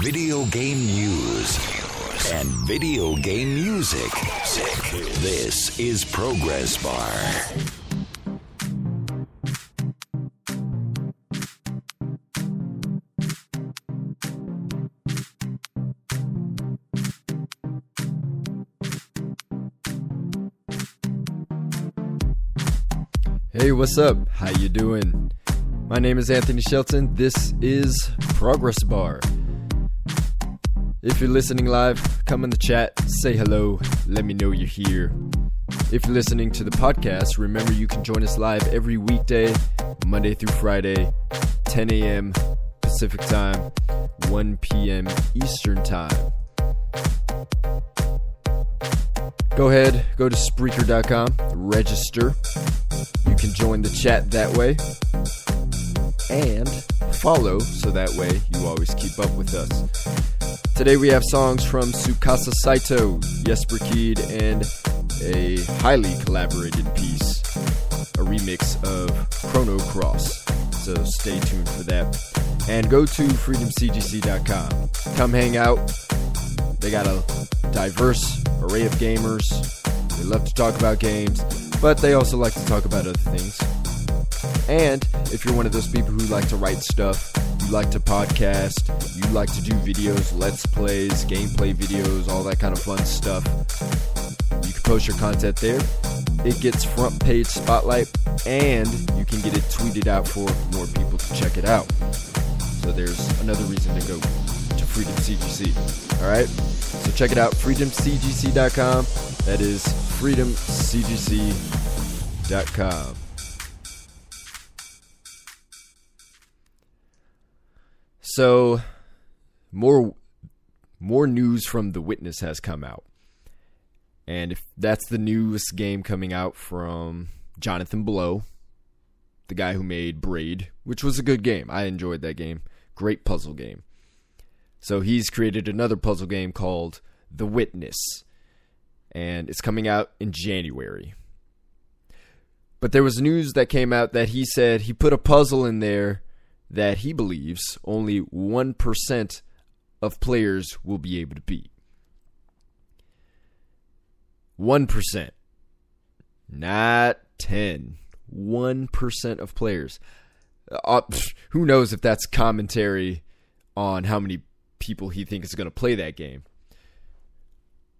video game news and video game music. This is Progress Bar. Hey, what's up? How you doing? My name is Anthony Shelton. This is Progress Bar. If you're listening live, come in the chat, say hello, let me know you're here. If you're listening to the podcast, remember you can join us live every weekday, Monday through Friday, 10 a.m. Pacific Time, 1 p.m. Eastern Time. Go ahead, go to Spreaker.com, register. You can join the chat that way. And follow so that way you always keep up with us. Today we have songs from Tsukasa Saito, Jesper Kyd, and a highly collaborated piece, a remix of Chrono Cross. So stay tuned for that. And go to freedomcgc.com. Come hang out. They got a diverse array of gamers. They love to talk about games, but they also like to talk about other things. And if you're one of those people who like to write stuff, you like to podcast, you like to do videos, let's plays, gameplay videos, all that kind of fun stuff, you can post your content there. It gets front page spotlight, and you can get it tweeted out for more people to check it out. So there's another reason to go to Freedom CGC. All right, so check it out, freedomcgc.com. That is freedomcgc.com. So, more more news from The Witness has come out. And if that's the newest game coming out from Jonathan Blow, the guy who made Braid, which was a good game. I enjoyed that game. Great puzzle game. So he's created another puzzle game called The Witness. And it's coming out in January. But there was news that came out that he said he put a puzzle in there that he believes only 1% of players will be able to beat. 1%. Not 10. 1% of players. Uh, who knows if that's commentary on how many people he thinks is going to play that game.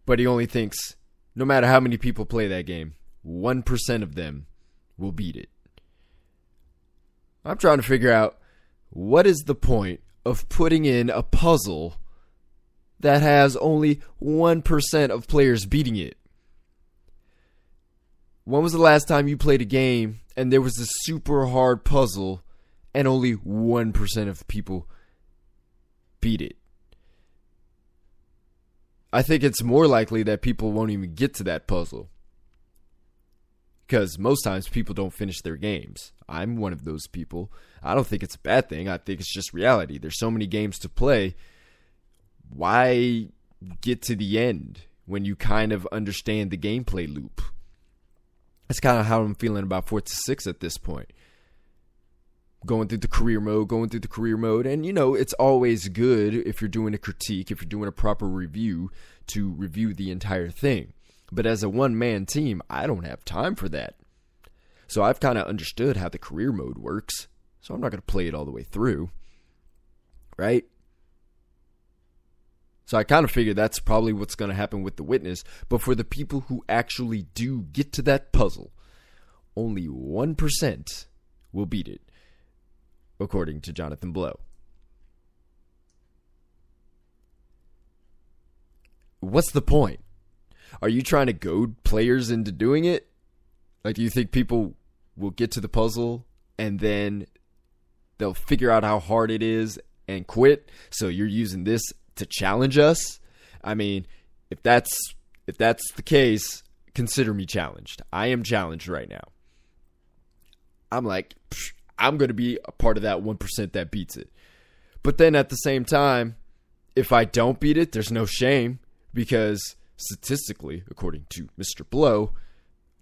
But he only thinks no matter how many people play that game, 1% of them will beat it. I'm trying to figure out what is the point of putting in a puzzle that has only 1% of players beating it? When was the last time you played a game and there was a super hard puzzle and only 1% of people beat it? I think it's more likely that people won't even get to that puzzle. Because most times people don't finish their games. I'm one of those people. I don't think it's a bad thing. I think it's just reality. There's so many games to play. Why get to the end when you kind of understand the gameplay loop? That's kind of how I'm feeling about Forza 6 at this point. Going through the career mode, going through the career mode, and you know, it's always good if you're doing a critique, if you're doing a proper review, to review the entire thing. But as a one man team, I don't have time for that. So I've kind of understood how the career mode works. So I'm not going to play it all the way through. Right? So I kind of figure that's probably what's going to happen with the witness. But for the people who actually do get to that puzzle, only 1% will beat it, according to Jonathan Blow. What's the point? Are you trying to goad players into doing it? Like, do you think people will get to the puzzle and then they'll figure out how hard it is and quit? So you're using this to challenge us? I mean, if that's if that's the case, consider me challenged. I am challenged right now. I'm like, I'm going to be a part of that 1% that beats it. But then at the same time, if I don't beat it, there's no shame because statistically, according to Mr. Blow,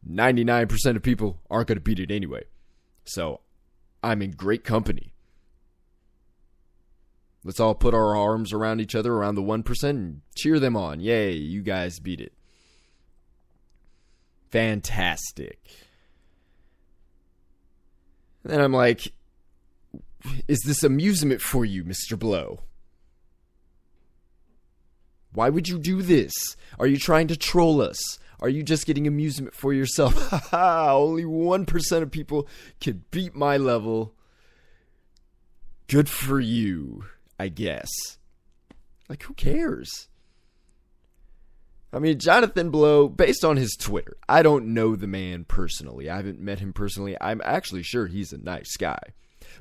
99% of people aren't going to beat it anyway. So I'm in great company. Let's all put our arms around each other, around the 1%, and cheer them on. Yay, you guys beat it. Fantastic. And I'm like, is this amusement for you, Mr. Blow? Why would you do this? Are you trying to troll us? Are you just getting amusement for yourself? Only 1% of people can beat my level. Good for you, I guess. Like, who cares? I mean, Jonathan Blow, based on his Twitter, I don't know the man personally. I haven't met him personally. I'm actually sure he's a nice guy.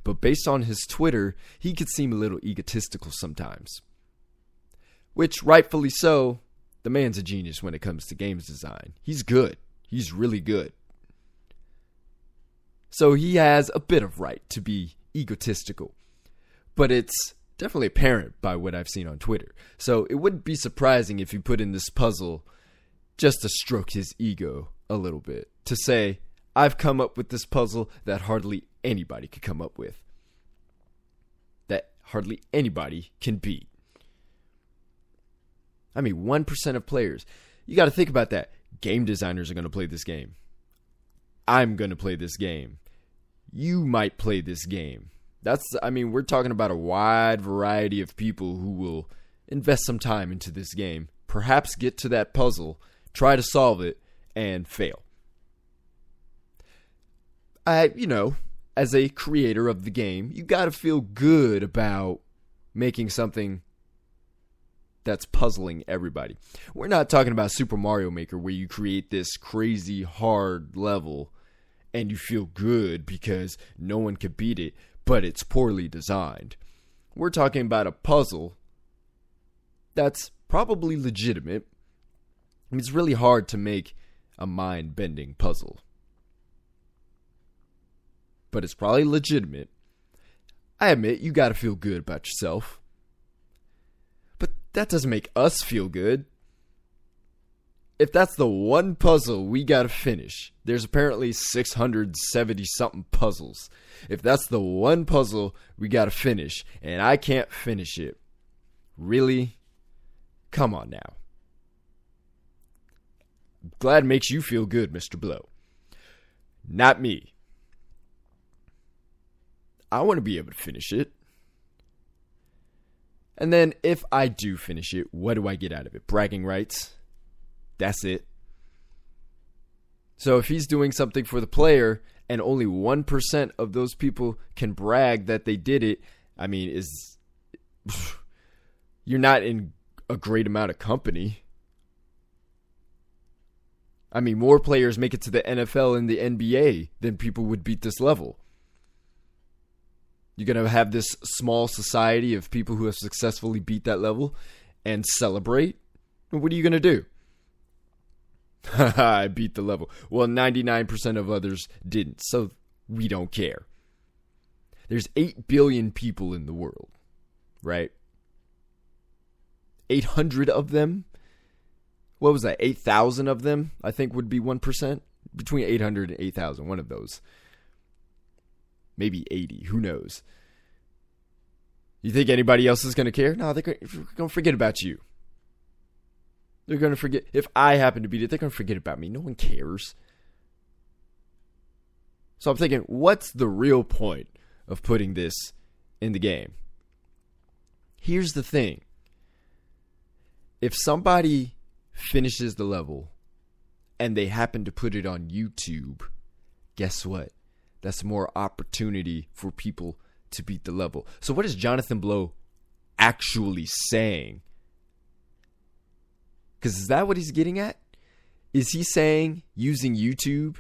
But based on his Twitter, he could seem a little egotistical sometimes. Which, rightfully so, the man's a genius when it comes to games design. He's good. He's really good. So he has a bit of right to be egotistical. But it's definitely apparent by what I've seen on Twitter. So it wouldn't be surprising if he put in this puzzle just to stroke his ego a little bit. To say, I've come up with this puzzle that hardly anybody could come up with. That hardly anybody can beat. I mean, 1% of players. You got to think about that. Game designers are going to play this game. I'm going to play this game. You might play this game. That's, I mean, we're talking about a wide variety of people who will invest some time into this game, perhaps get to that puzzle, try to solve it, and fail. I, you know, as a creator of the game, you got to feel good about making something that's puzzling everybody. We're not talking about Super Mario Maker where you create this crazy hard level and you feel good because no one could beat it, but it's poorly designed. We're talking about a puzzle that's probably legitimate. It's really hard to make a mind bending puzzle. But it's probably legitimate. I admit you gotta feel good about yourself that doesn't make us feel good. If that's the one puzzle we gotta finish, there's apparently 670 something puzzles. If that's the one puzzle we gotta finish, and I can't finish it, really? Come on now. Glad makes you feel good, Mr. Blow. Not me. I want to be able to finish it. And then if I do finish it, what do I get out of it? Bragging rights. That's it. So if he's doing something for the player and only 1% of those people can brag that they did it, I mean, is you're not in a great amount of company. I mean, more players make it to the NFL and the NBA than people would beat this level. You're going to have this small society of people who have successfully beat that level and celebrate. What are you going to do? I beat the level. Well, 99% of others didn't, so we don't care. There's 8 billion people in the world, right? 800 of them, what was that, 8,000 of them, I think would be 1%? Between 800 and 8,000, one of those maybe 80. Who knows? You think anybody else is going to care? No, they're going to forget about you. They're going to forget. If I happen to beat it, they're going to forget about me. No one cares. So I'm thinking, what's the real point of putting this in the game? Here's the thing if somebody finishes the level and they happen to put it on YouTube, guess what? That's more opportunity for people to beat the level. So, what is Jonathan Blow actually saying? Because is that what he's getting at? Is he saying using YouTube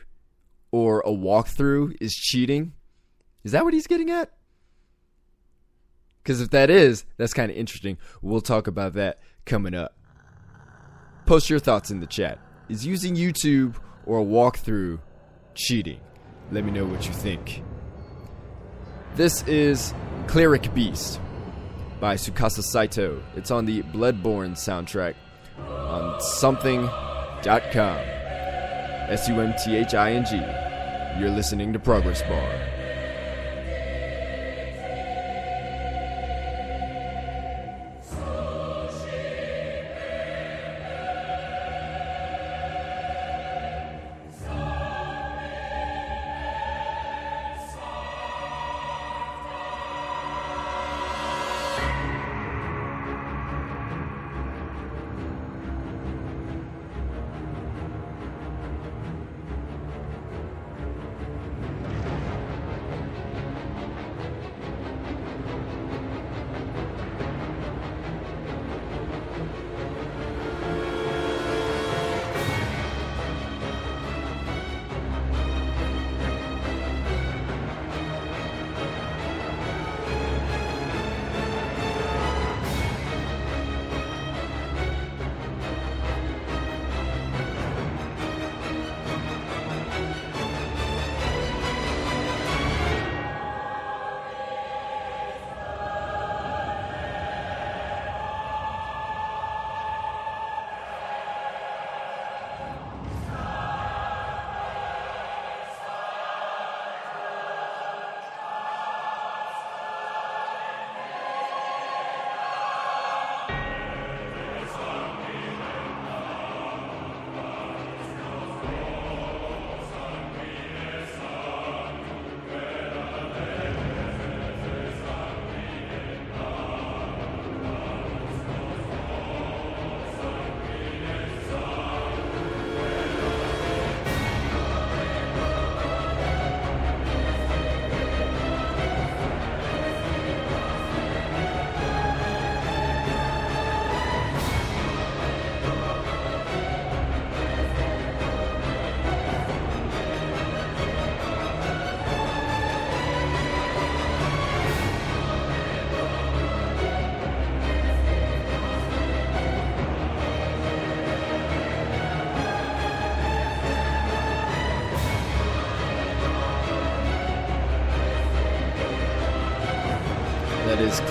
or a walkthrough is cheating? Is that what he's getting at? Because if that is, that's kind of interesting. We'll talk about that coming up. Post your thoughts in the chat. Is using YouTube or a walkthrough cheating? Let me know what you think. This is Cleric Beast by Tsukasa Saito. It's on the Bloodborne soundtrack on sumthing.com. S U M T H I N G. You're listening to Progress Bar.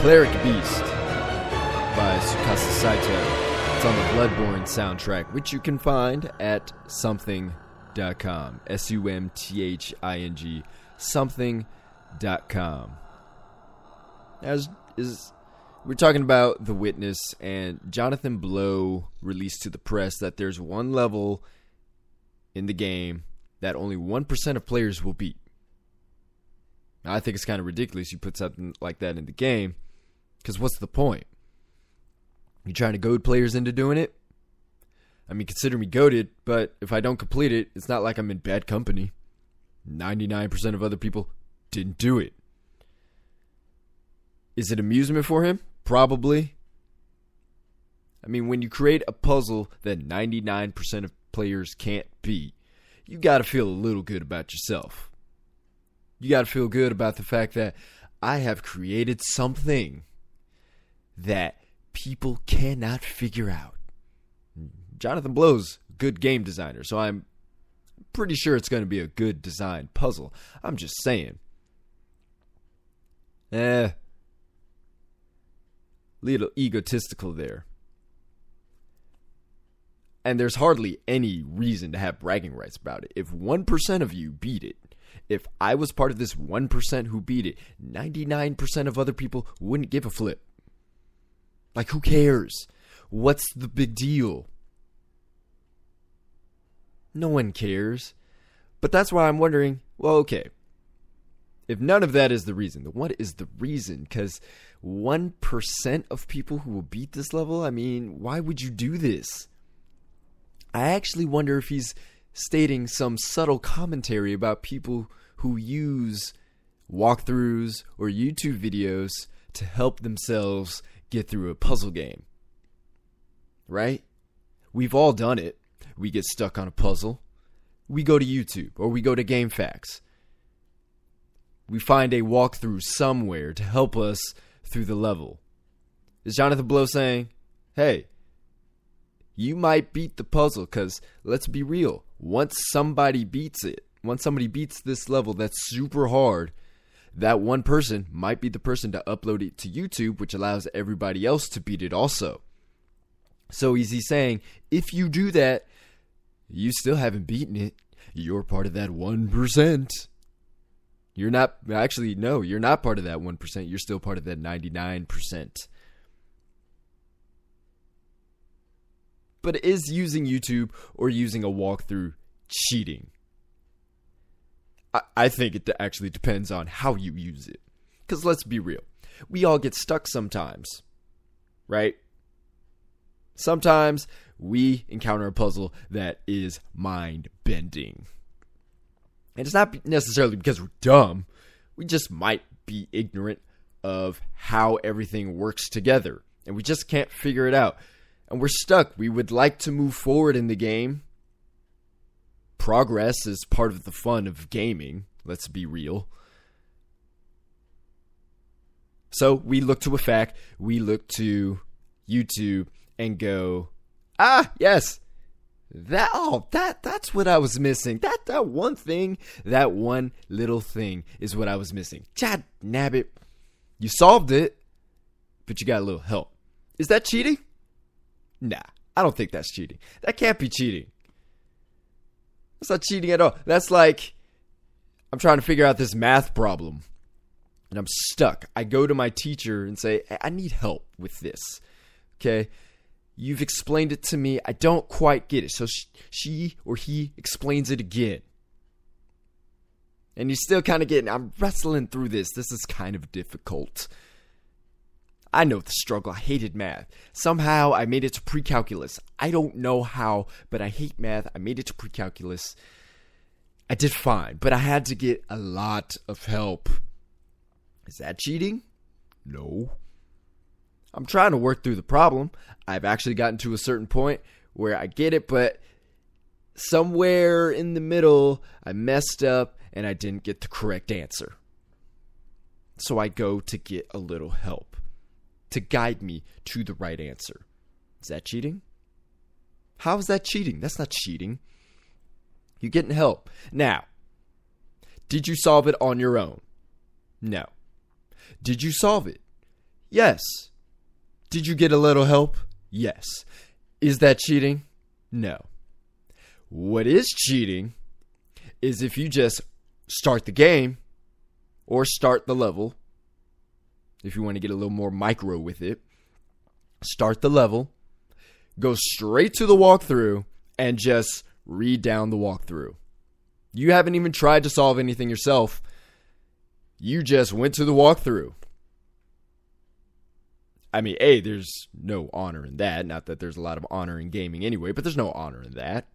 Cleric Beast by Tsukasa Saito. It's on the Bloodborne soundtrack, which you can find at sumthing.com. S U M T H I N G. Sumthing.com. As is we're talking about The Witness, and Jonathan Blow released to the press that there's one level in the game that only 1% of players will beat. I think it's kind of ridiculous you put something like that in the game, because what's the point? You trying to goad players into doing it? I mean, consider me goaded, but if I don't complete it, it's not like I'm in bad company. 99% of other people didn't do it. Is it amusement for him? Probably. I mean, when you create a puzzle that 99% of players can't beat, you got to feel a little good about yourself. You got to feel good about the fact that I have created something that people cannot figure out. Jonathan Blow's good game designer, so I'm pretty sure it's going to be a good design puzzle. I'm just saying. Eh, little egotistical there. And there's hardly any reason to have bragging rights about it. If 1% of you beat it, if I was part of this 1% who beat it, 99% of other people wouldn't give a flip. Like, who cares? What's the big deal? No one cares. But that's why I'm wondering well, okay. If none of that is the reason, then what is the reason? Because 1% of people who will beat this level, I mean, why would you do this? I actually wonder if he's stating some subtle commentary about people who use walkthroughs or YouTube videos to help themselves get through a puzzle game. Right? We've all done it. We get stuck on a puzzle. We go to YouTube or we go to GameFAQs. We find a walkthrough somewhere to help us through the level. Is Jonathan Blow saying, hey, you might beat the puzzle because let's be real. Once somebody beats it, once somebody beats this level that's super hard, that one person might be the person to upload it to YouTube, which allows everybody else to beat it also. So is he saying, if you do that, you still haven't beaten it. You're part of that 1%. You're not actually no, you're not part of that 1%. You're still part of that 99%. But is using YouTube or using a walkthrough cheating? I, I think it actually depends on how you use it. Because let's be real, we all get stuck sometimes, right? Sometimes we encounter a puzzle that is mind bending. And it's not necessarily because we're dumb, we just might be ignorant of how everything works together. And we just can't figure it out. And we're stuck. We would like to move forward in the game. Progress is part of the fun of gaming, let's be real. So we look to a FAQ, we look to YouTube and go, ah, yes, that oh that that's what I was missing. That that one thing, that one little thing is what I was missing. Chad nabbit. You solved it, but you got a little help. Is that cheating? Nah, I don't think that's cheating. That can't be cheating. That's not cheating at all. That's like I'm trying to figure out this math problem and I'm stuck. I go to my teacher and say, I need help with this. Okay? You've explained it to me. I don't quite get it. So she or he explains it again. And you're still kind of getting, I'm wrestling through this. This is kind of difficult. I know the struggle. I hated math. Somehow I made it to pre calculus. I don't know how, but I hate math. I made it to pre calculus. I did fine, but I had to get a lot of help. Is that cheating? No. I'm trying to work through the problem. I've actually gotten to a certain point where I get it, but somewhere in the middle, I messed up and I didn't get the correct answer. So I go to get a little help to guide me to the right answer. Is that cheating? How is that cheating? That's not cheating. You're getting help. Now, did you solve it on your own? No. Did you solve it? Yes. Did you get a little help? Yes. Is that cheating? No. What is cheating is if you just start the game or start the level, if you want to get a little more micro with it, start the level, go straight to the walkthrough, and just read down the walkthrough. You haven't even tried to solve anything yourself. You just went to the walkthrough. I mean, A, there's no honor in that. Not that there's a lot of honor in gaming anyway, but there's no honor in that.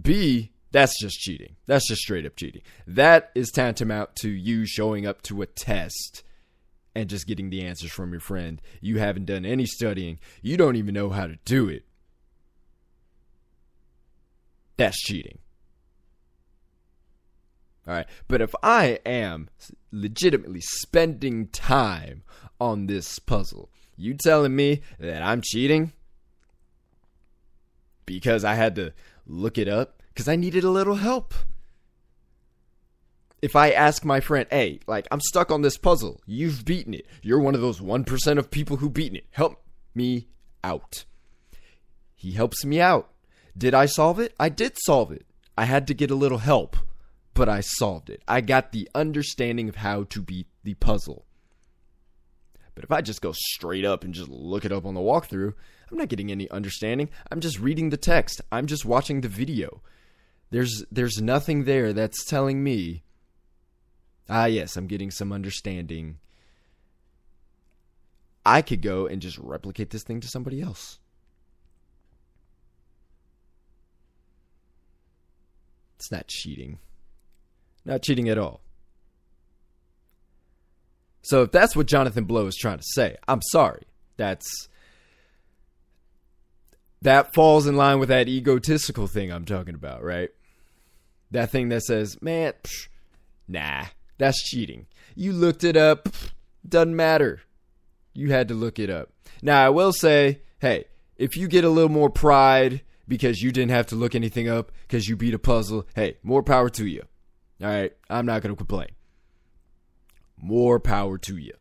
B, that's just cheating. That's just straight up cheating. That is tantamount to you showing up to a test and just getting the answers from your friend. You haven't done any studying. You don't even know how to do it. That's cheating. All right. But if I am legitimately spending time on this puzzle, you telling me that I'm cheating because I had to look it up because I needed a little help. If I ask my friend, hey, like, I'm stuck on this puzzle, you've beaten it. You're one of those 1% of people who beaten it. Help me out. He helps me out. Did I solve it? I did solve it. I had to get a little help, but I solved it. I got the understanding of how to beat the puzzle. But if I just go straight up and just look it up on the walkthrough, I'm not getting any understanding. I'm just reading the text. I'm just watching the video. There's there's nothing there that's telling me ah yes, I'm getting some understanding. I could go and just replicate this thing to somebody else. It's not cheating. Not cheating at all. So if that's what Jonathan Blow is trying to say, I'm sorry. That's that falls in line with that egotistical thing I'm talking about, right? That thing that says, "Man, psh, nah, that's cheating. You looked it up, doesn't matter. You had to look it up." Now, I will say, hey, if you get a little more pride because you didn't have to look anything up because you beat a puzzle, hey, more power to you. All right, I'm not going to complain. More power to you.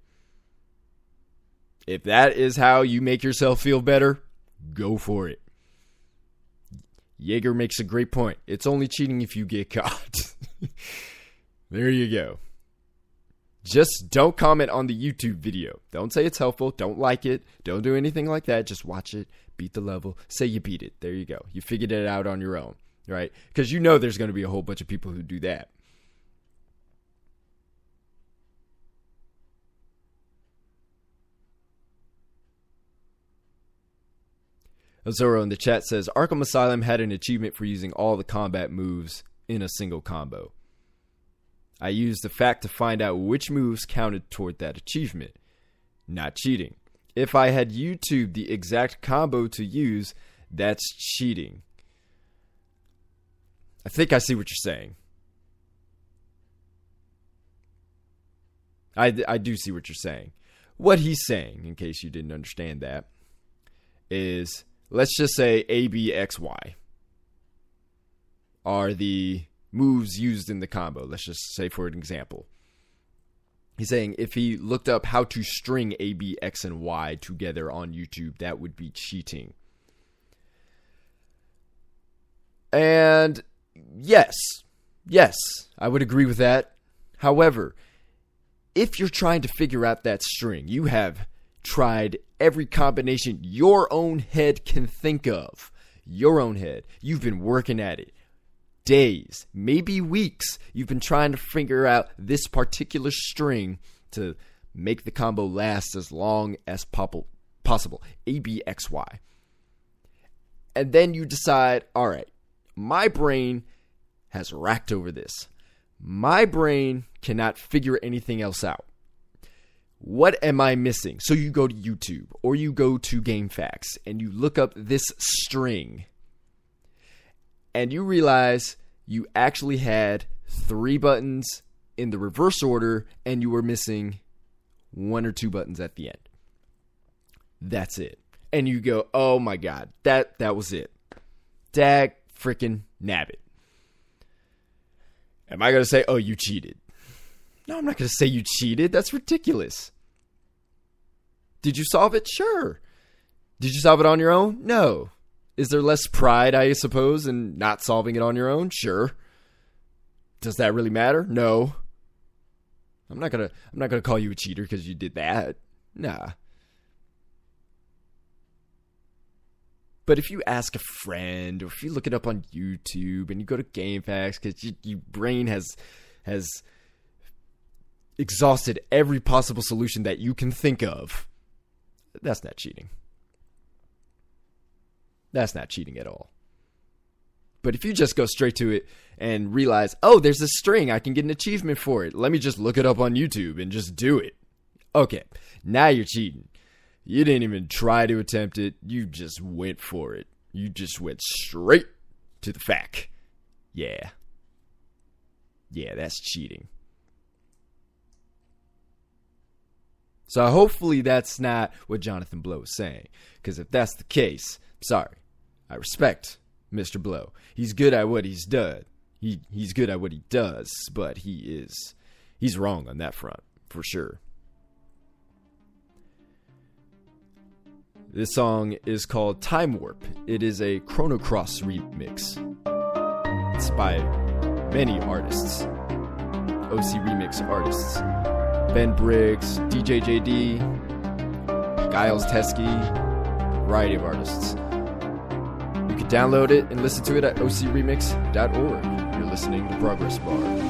If that is how you make yourself feel better, go for it. Jaeger makes a great point. It's only cheating if you get caught. there you go. Just don't comment on the YouTube video. Don't say it's helpful. Don't like it. Don't do anything like that. Just watch it, beat the level, say you beat it. There you go. You figured it out on your own, right? Because you know there's going to be a whole bunch of people who do that. Azoro in the chat says Arkham Asylum had an achievement for using all the combat moves in a single combo. I used the FAQ to find out which moves counted toward that achievement. Not cheating. If I had YouTube the exact combo to use, that's cheating. I think I see what you're saying. I, I do see what you're saying. What he's saying, in case you didn't understand that, is let's just say A, B, X, Y are the moves used in the combo. Let's just say, for an example, he's saying if he looked up how to string A, B, X, and Y together on YouTube, that would be cheating. And yes, yes, I would agree with that. However, if you're trying to figure out that string, you have tried every combination your own head can think of. Your own head. You've been working at it days, maybe weeks. You've been trying to figure out this particular string to make the combo last as long as possible. A, B, X, Y. And then you decide, all right, my brain has racked over this. My brain cannot figure anything else out. What am I missing? So you go to YouTube or you go to GameFAQs and you look up this string and you realize you actually had three buttons in the reverse order and you were missing one or two buttons at the end. That's it. And you go, "Oh my god, that that was it." Dag freaking nabbit. Am I going to say, "Oh, you cheated"? No, I'm not going to say you cheated. That's ridiculous. Did you solve it? Sure. Did you solve it on your own? No. Is there less pride, I suppose, in not solving it on your own? Sure. Does that really matter? No. I'm not gonna I'm not gonna call you a cheater because you did that. Nah. But if you ask a friend, or if you look it up on YouTube, and you go to GameFAQs because you, your brain has has exhausted every possible solution that you can think of, that's not cheating. That's not cheating at all. But if you just go straight to it and realize, oh, there's a string, I can get an achievement for it. Let me just look it up on YouTube and just do it. Okay, now you're cheating. You didn't even try to attempt it, you just went for it. You just went straight to the FAQ. Yeah. Yeah, that's cheating. So hopefully that's not what Jonathan Blow is saying. Because if that's the case, sorry. I respect Mr. Blow. He's good at what he's done. He he's good at what he does, but he is he's wrong on that front for sure. This song is called Time Warp. It is a Chrono Cross remix. It's by many artists. OC remix artists. Ben Briggs, DJ JD, Giles Teskey, variety of artists. Download it and listen to it at ocremix.org. You're listening to Progress Bar.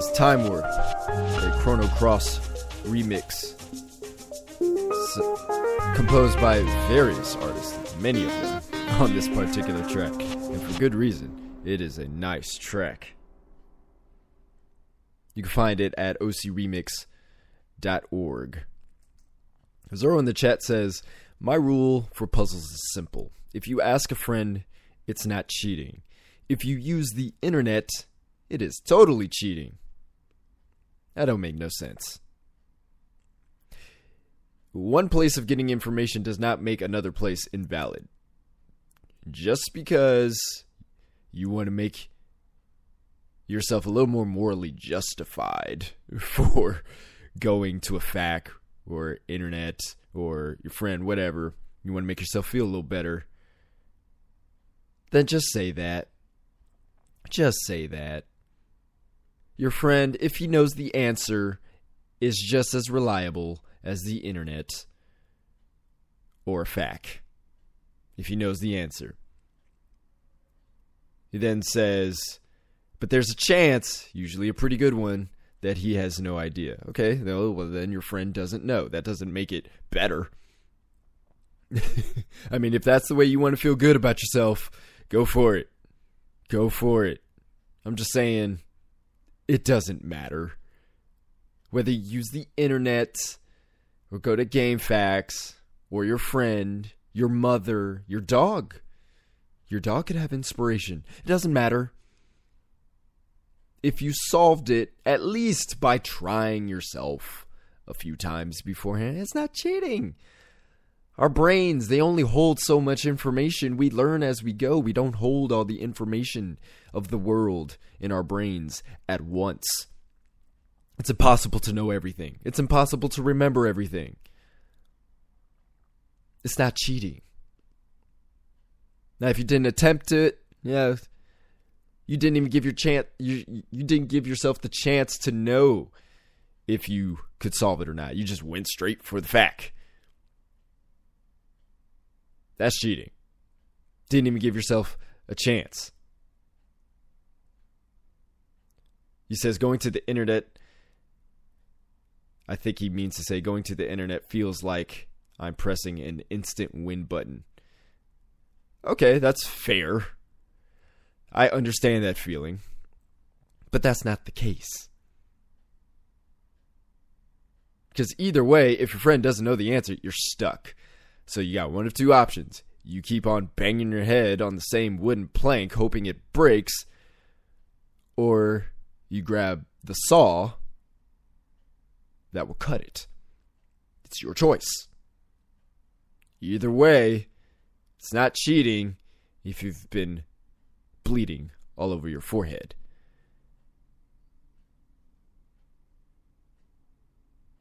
Is Time Warp, a Chrono Cross remix composed by various artists, many of them, on this particular track. And for good reason. It is a nice track. You can find it at ocremix.org. Zoro in the chat says, My rule for puzzles is simple. If you ask a friend, it's not cheating. If you use the internet, it is totally cheating. That don't make no sense. One place of getting information does not make another place invalid. Just because you want to make yourself a little more morally justified for going to a FAQ or internet or your friend, whatever. You want to make yourself feel a little better. Then just say that. Just say that. Your friend, if he knows the answer, is just as reliable as the internet or a FAQ. If he knows the answer. He then says, but there's a chance, usually a pretty good one, that he has no idea. Okay, well, then your friend doesn't know. That doesn't make it better. I mean, if that's the way you want to feel good about yourself, go for it. Go for it. I'm just saying, it doesn't matter. Whether you use the internet, or go to GameFAQs, or your friend, your mother, your dog your dog could have inspiration. It doesn't matter. If you solved it, at least by trying yourself a few times beforehand, it's not cheating. Our brains, they only hold so much information. We learn as we go. We don't hold all the information of the world in our brains at once. It's impossible to know everything, it's impossible to remember everything. It's not cheating. Now, if you didn't attempt it, yeah, you didn't even give your chance. You you didn't give yourself the chance to know if you could solve it or not. You just went straight for the FAQ. That's cheating. Didn't even give yourself a chance. He says going to the internet. I think he means to say going to the internet feels like I'm pressing an instant win button. Okay, that's fair. I understand that feeling. But that's not the case. Because either way, if your friend doesn't know the answer, you're stuck. So you got one of two options. You keep on banging your head on the same wooden plank, hoping it breaks, or you grab the saw that will cut it. It's your choice. Either way, it's not cheating if you've been bleeding all over your forehead.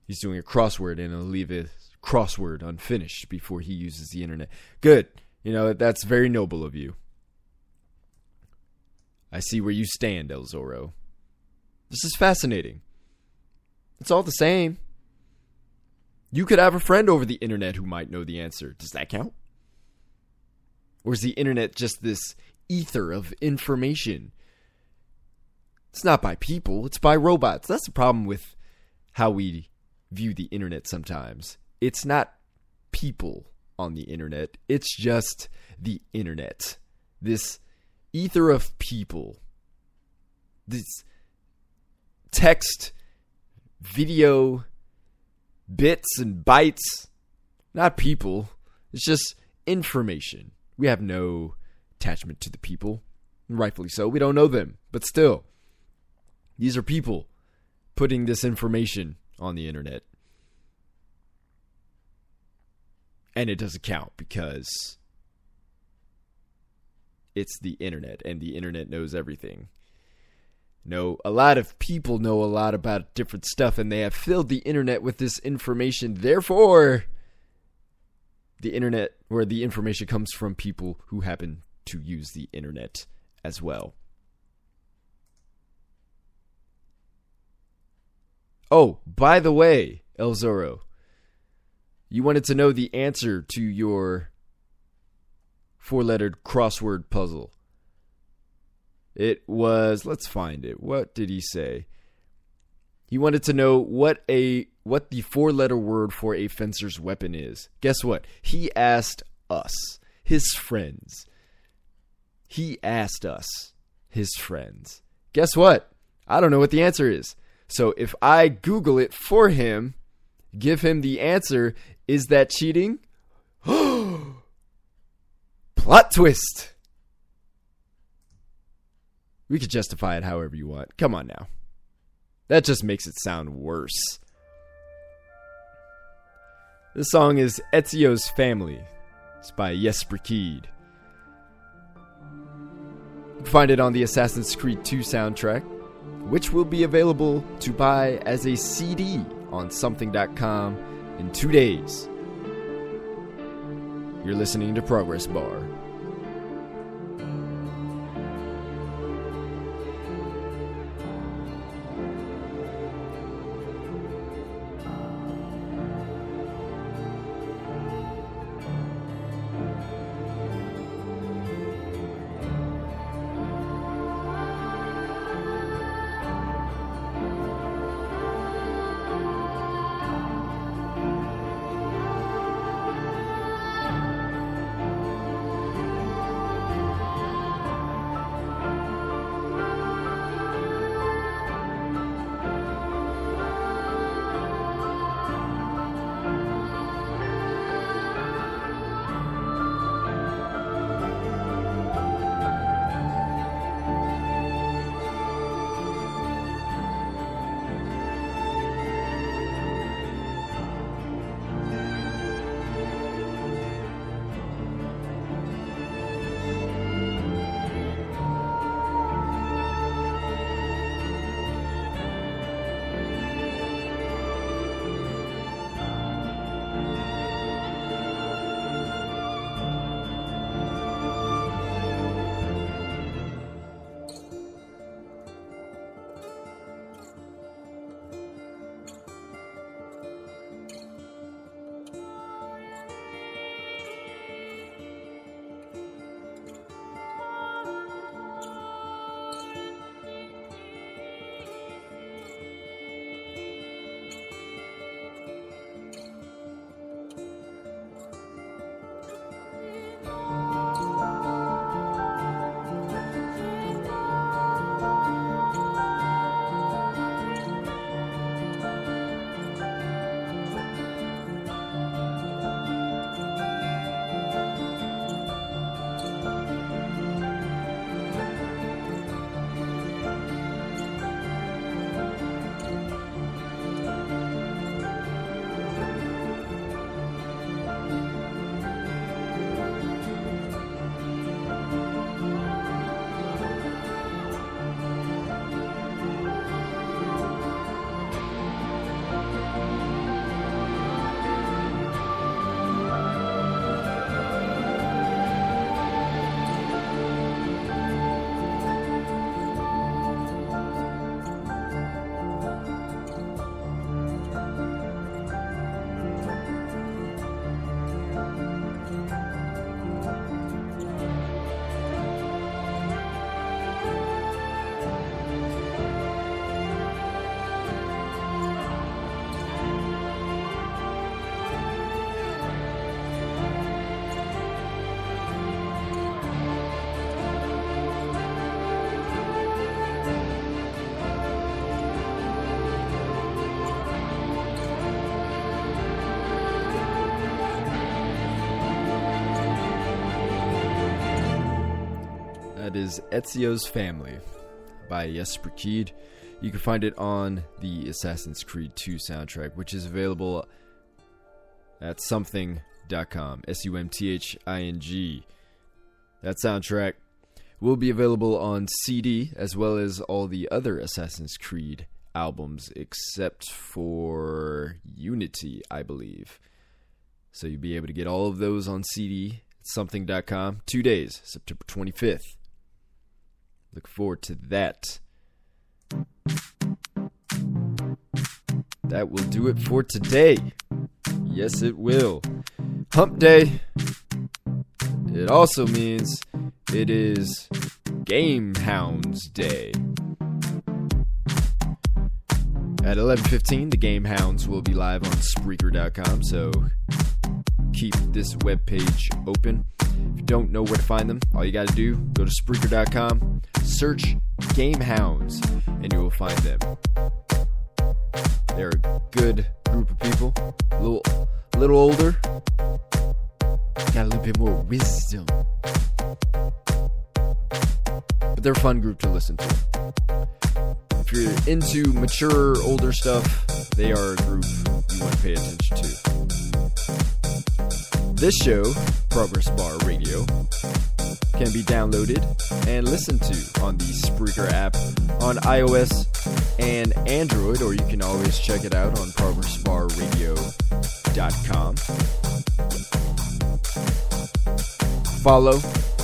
He's doing a crossword and he'll leave his crossword unfinished before he uses the internet. Good. You know, that's very noble of you. I see where you stand, El Zorro. This is fascinating. It's all the same. You could have a friend over the internet who might know the answer. Does that count? Or is the internet just this ether of information? It's not by people, it's by robots. That's the problem with how we view the internet sometimes. It's not people on the internet, it's just the internet. This ether of people. This text, video, bits and bytes. Not people. It's just information. We have no attachment to the people. Rightfully so. We don't know them. But still, these are people putting this information on the internet. And it doesn't count because it's the internet and the internet knows everything. No, a lot of people know a lot about different stuff and they have filled the internet with this information. Therefore, the internet where the information comes from people who happen to use the internet as well. Oh, by the way, El Zorro, you wanted to know the answer to your four lettered crossword puzzle. It was, let's find it. What did he say? He wanted to know what a what the four letter word for a fencer's weapon is. Guess what? He asked us, his friends. He asked us, his friends. Guess what? I don't know what the answer is. So if I Google it for him, give him the answer, is that cheating? Plot twist. We could justify it however you want. Come on now. That just makes it sound worse. This song is Ezio's Family. It's by Jesper can find it on the Assassin's Creed 2 soundtrack, which will be available to buy as a CD on sumthing.com in two days. You're listening to Progress Bar. Is Ezio's Family by Jesper Kyd. You can find it on the Assassin's Creed 2 soundtrack, which is available at sumthing.com. S U M T H I N G. That soundtrack will be available on CD as well as all the other Assassin's Creed albums, except for Unity, I believe. So you'll be able to get all of those on CD sumthing.com. Two days, September 25th. Look forward to that. That will do it for today. Yes, it will. Hump Day. It also means it is Game Hounds Day. At 11:15, the Game Hounds will be live on Spreaker.com. So keep this web page open. Don't know where to find them, all you got to do go to Spreaker.com, search Game Hounds, and you will find them. They're a good group of people, a little, little older, got a little bit more wisdom, but they're a fun group to listen to. If you're into mature, older stuff, they are a group you want to pay attention to. This show, Progress Bar Radio, can be downloaded and listened to on the Spreaker app on iOS and Android, or you can always check it out on progressbarradio.com. Follow,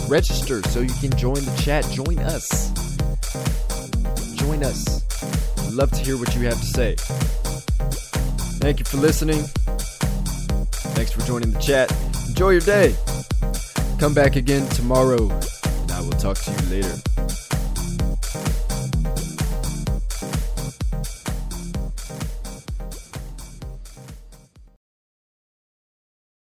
register so you can join the chat. Join us. Join us. Love to hear what you have to say. Thank you for listening. Thanks for joining the chat. Enjoy your day. Come back again tomorrow, and I will talk to you later.